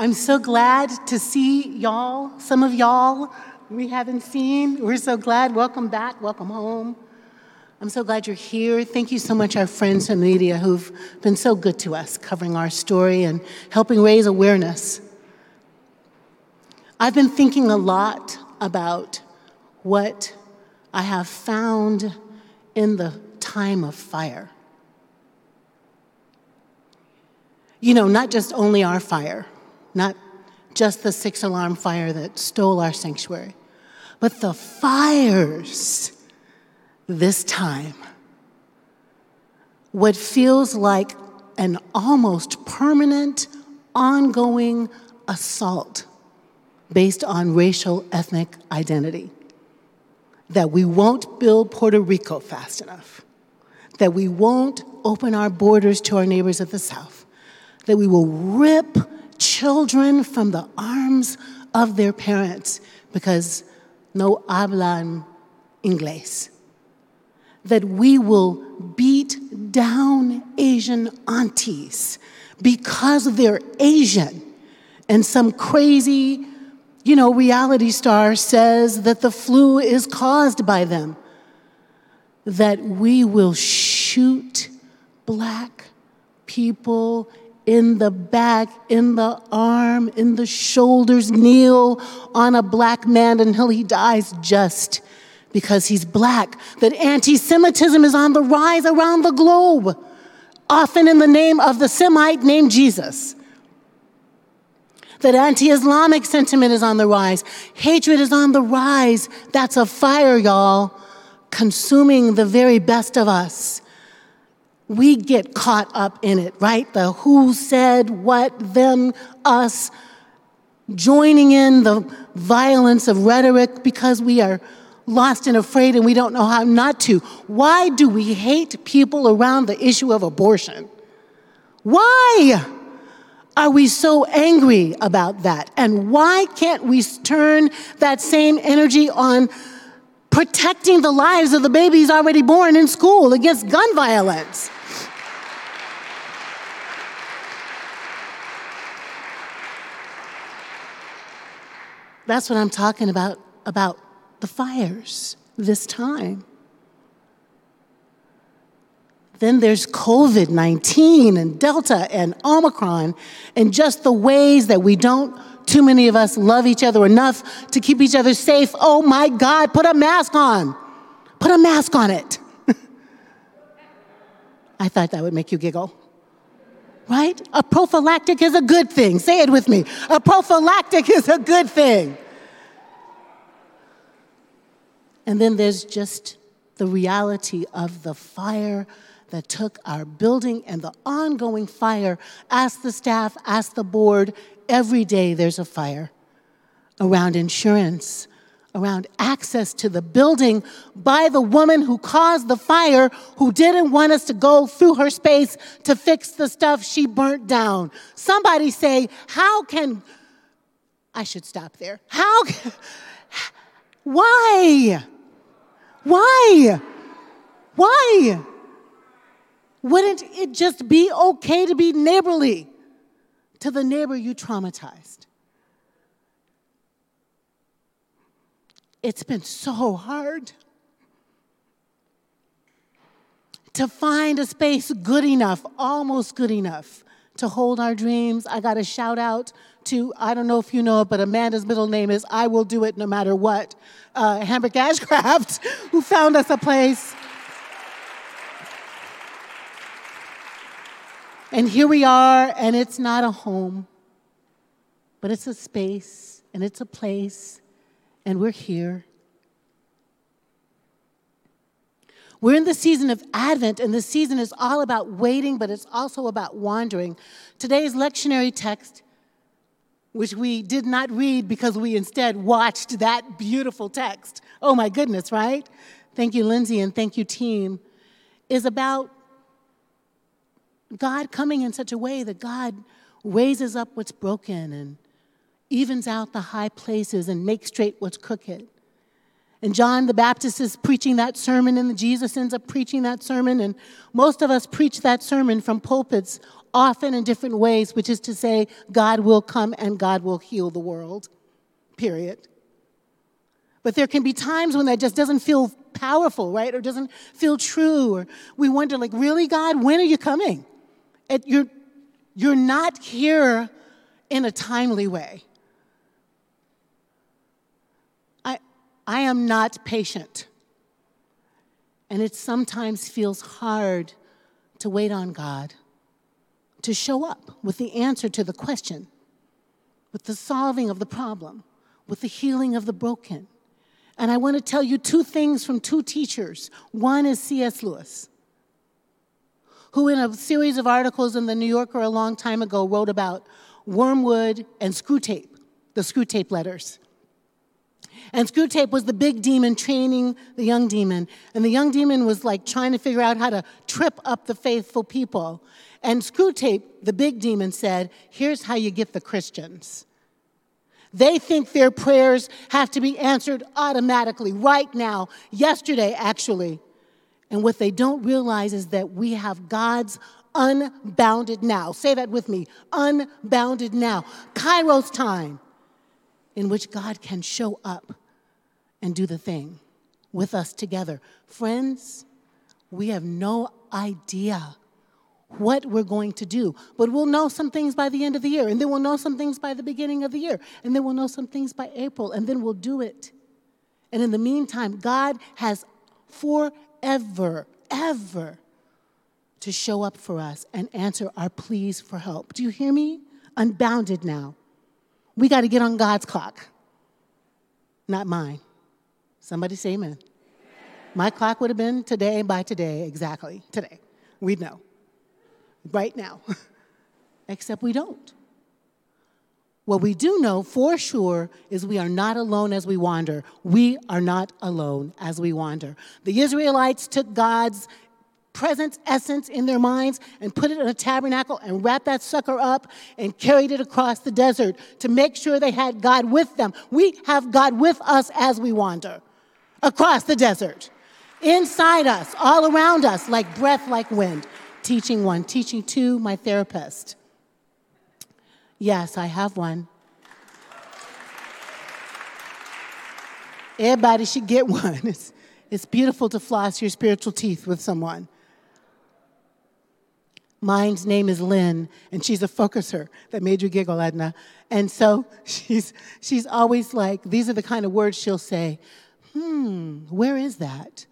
I'm so glad to see y'all, some of y'all we haven't seen. We're so glad. Welcome back, welcome home. I'm so glad you're here. Thank you so much, our friends in media who've been so good to us, covering our story and helping raise awareness. I've been thinking a lot about what I have found in the time of fire. You know, not just only our fire, not just the six alarm fire that stole our sanctuary, but the fires this time. What feels like an almost permanent, ongoing assault based on racial ethnic identity. That we won't build Puerto Rico fast enough, that we won't open our borders to our neighbors at the South, that we will rip children from the arms of their parents because no hablan inglés. That we will beat down Asian aunties because they're Asian and some crazy you know, reality star says that the flu is caused by them, that we will shoot black people in the back, in the arm, in the shoulders, kneel on a black man until he dies just because he's black. That anti Semitism is on the rise around the globe, often in the name of the Semite named Jesus that anti Islamic sentiment is on the rise. Hatred is on the rise. That's a fire, y'all, consuming the very best of us. We get caught up in it, right? The who said, what, them, us, joining in the violence of rhetoric because we are lost and afraid and we don't know how not to. Why do we hate people around the issue of abortion? Why? are we so angry about that? And why can't we turn that same energy on protecting the lives of the babies already born in school against gun violence? That's what I'm talking about about the fires this time. Then there's COVID 19 and Delta and Omicron, and just the ways that we don't, too many of us love each other enough to keep each other safe. Oh my God, put a mask on. Put a mask on it. I thought that would make you giggle. Right? A prophylactic is a good thing. Say it with me. A prophylactic is a good thing. And then there's just the reality of the fire that took our building and the ongoing fire. Ask the staff, ask the board. Every day there's a fire around insurance, around access to the building by the woman who caused the fire, who didn't want us to go through her space to fix the stuff she burnt down. Somebody say, How can I should stop there? How? Why? Why? Why? Wouldn't it just be okay to be neighborly to the neighbor you traumatized? It's been so hard to find a space good enough, almost good enough to hold our dreams. I got a shout out to, I don't know if you know it, but Amanda's middle name is I Will Do It No Matter What, uh, Hamburg Ashcraft, who found us a place And here we are, and it's not a home, but it's a space, and it's a place, and we're here. We're in the season of Advent, and the season is all about waiting, but it's also about wandering. Today's lectionary text, which we did not read because we instead watched that beautiful text. Oh my goodness, right? Thank you, Lindsay, and thank you, team, is about God coming in such a way that God raises up what's broken and evens out the high places and makes straight what's crooked. And John the Baptist is preaching that sermon, and Jesus ends up preaching that sermon. And most of us preach that sermon from pulpits often in different ways, which is to say, God will come and God will heal the world, period. But there can be times when that just doesn't feel powerful, right? Or doesn't feel true. Or we wonder, like, really, God, when are you coming? You're, you're not here in a timely way. I, am not patient. And it sometimes feels hard to wait on God to show up with the answer to the question, with the solving of the problem, with the healing of the broken. And I want to tell you two things from two teachers. One is C.S. Lewis, who, in a series of articles in the New Yorker a long time ago, wrote about wormwood and Screwtape, the Screwtape letters. And Screwtape was the big demon training the young demon. And the young demon was like trying to figure out how to trip up the faithful people. And Screwtape, the big demon, said, Here's how you get the Christians. They think their prayers have to be answered automatically, right now, yesterday, actually. And what they don't realize is that we have God's unbounded now. Say that with me unbounded now. Kairos time in which God can show up and do the thing with us together. Friends, we have no idea what we're going to do, but we'll know some things by the end of the year, and then we'll know some things by the beginning of the year, and then we'll know some things by April, and then we'll do it. And in the meantime, God has forever, ever to show up for us and answer our pleas for help. Do you hear me? Unbounded now. We got to get on God's clock, not mine. Somebody say amen. My clock would have been today by today, exactly, today. We'd know. Right now. Except we don't. What we do know for sure is we are not alone as we wander. We are not alone as we wander. The Israelites took God's presence, essence in their minds and put it in a tabernacle and wrapped that sucker up and carried it across the desert to make sure they had God with them. We have God with us as we wander across the desert, inside us, all around us, like breath, like wind. Teaching one, teaching two, my therapist. Yes, I have one. Everybody should get one. It's, it's beautiful to floss your spiritual teeth with someone. Mine's name is Lynn, and she's a focuser that made you giggle, Edna. And so she's, she's always like, these are the kind of words she'll say, hmm, where is that?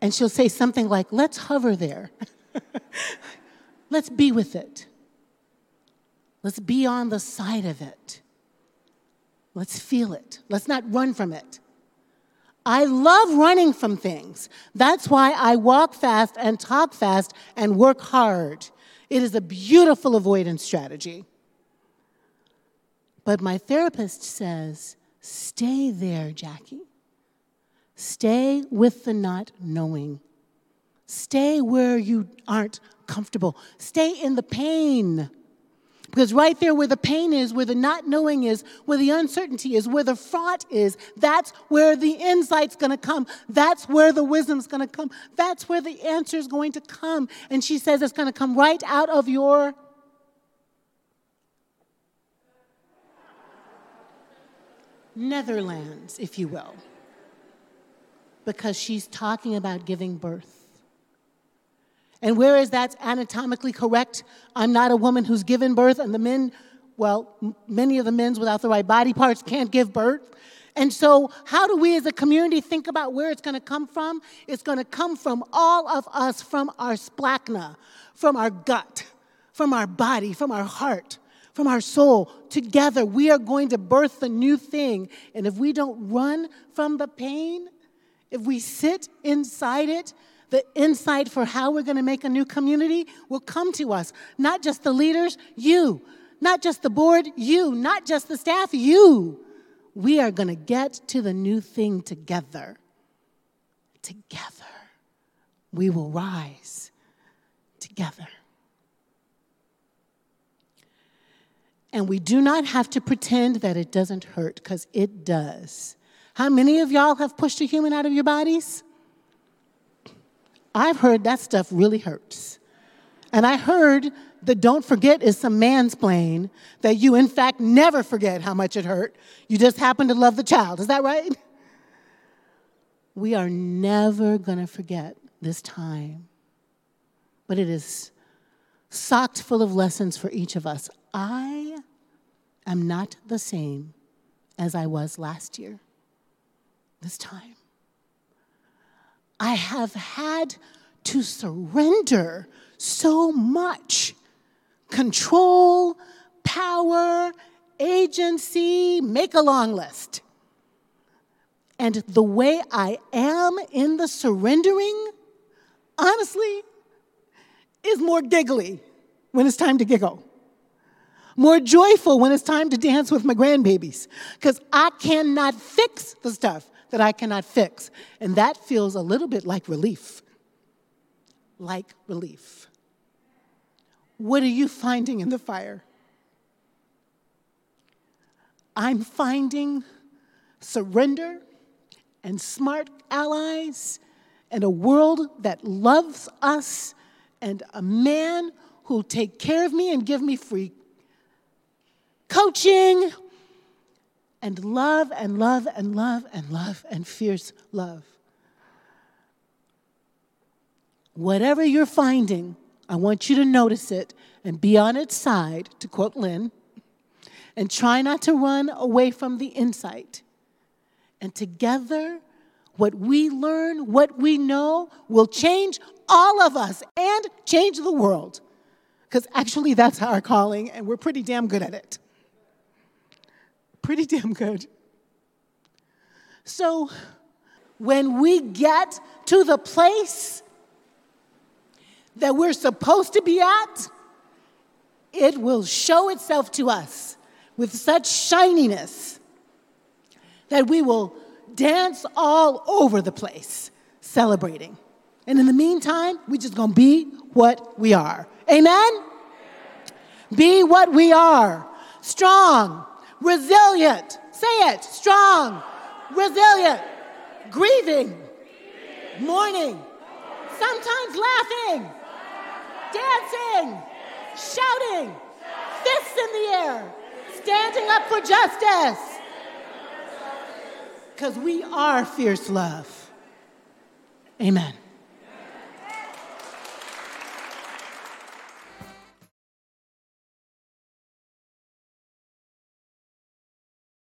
And she'll say something like, let's hover there. let's be with it. Let's be on the side of it. Let's feel it. Let's not run from it. I love running from things. That's why I walk fast and talk fast and work hard. It is a beautiful avoidance strategy. But my therapist says, stay there, Jackie. Stay with the not knowing. Stay where you aren't comfortable. Stay in the pain. Because right there where the pain is, where the not knowing is, where the uncertainty is, where the fraught is, that's where the insight's gonna come. That's where the wisdom's gonna come. That's where the answer's going to come. And she says it's gonna come right out of your Netherlands, if you will. Because she's talking about giving birth. And whereas that's anatomically correct, I'm not a woman who's given birth, and the men, well, many of the men's without the right body parts can't give birth. And so, how do we as a community think about where it's going to come from? It's going to come from all of us, from our splanchna, from our gut, from our body, from our heart, from our soul. Together, we are going to birth the new thing. And if we don't run from the pain, if we sit inside it, the insight for how we're going to make a new community will come to us. Not just the leaders, you. Not just the board, you. Not just the staff, you. We are going to get to the new thing together. Together. We will rise together. And we do not have to pretend that it doesn't hurt, because it does. How many of y'all have pushed a human out of your bodies? I've heard that stuff really hurts. And I heard the don't forget is some mansplain that you, in fact, never forget how much it hurt. You just happen to love the child. Is that right? We are never going to forget this time. But it is socked full of lessons for each of us. I am not the same as I was last year, this time. I have had to surrender so much control, power, agency, make a long list. And the way I am in the surrendering, honestly, is more giggly when it's time to giggle, more joyful when it's time to dance with my grandbabies, because I cannot fix the stuff that I cannot fix. And that feels a little bit like relief. Like relief. What are you finding in the fire? I'm finding surrender and smart allies and a world that loves us and a man who'll take care of me and give me free coaching and love and love and love and love and fierce love. Whatever you're finding, I want you to notice it and be on its side, to quote Lynn, and try not to run away from the insight. And together, what we learn, what we know, will change all of us and change the world. Because actually, that's our calling, and we're pretty damn good at it pretty damn good. So, when we get to the place that we're supposed to be at, it will show itself to us with such shininess that we will dance all over the place celebrating. And in the meantime, we're just gonna be what we are. Amen? Be what we are strong, resilient. Say it, strong, resilient, grieving, mourning, sometimes laughing, dancing, shouting, fists in the air, standing up for justice. Because we are fierce love. Amen.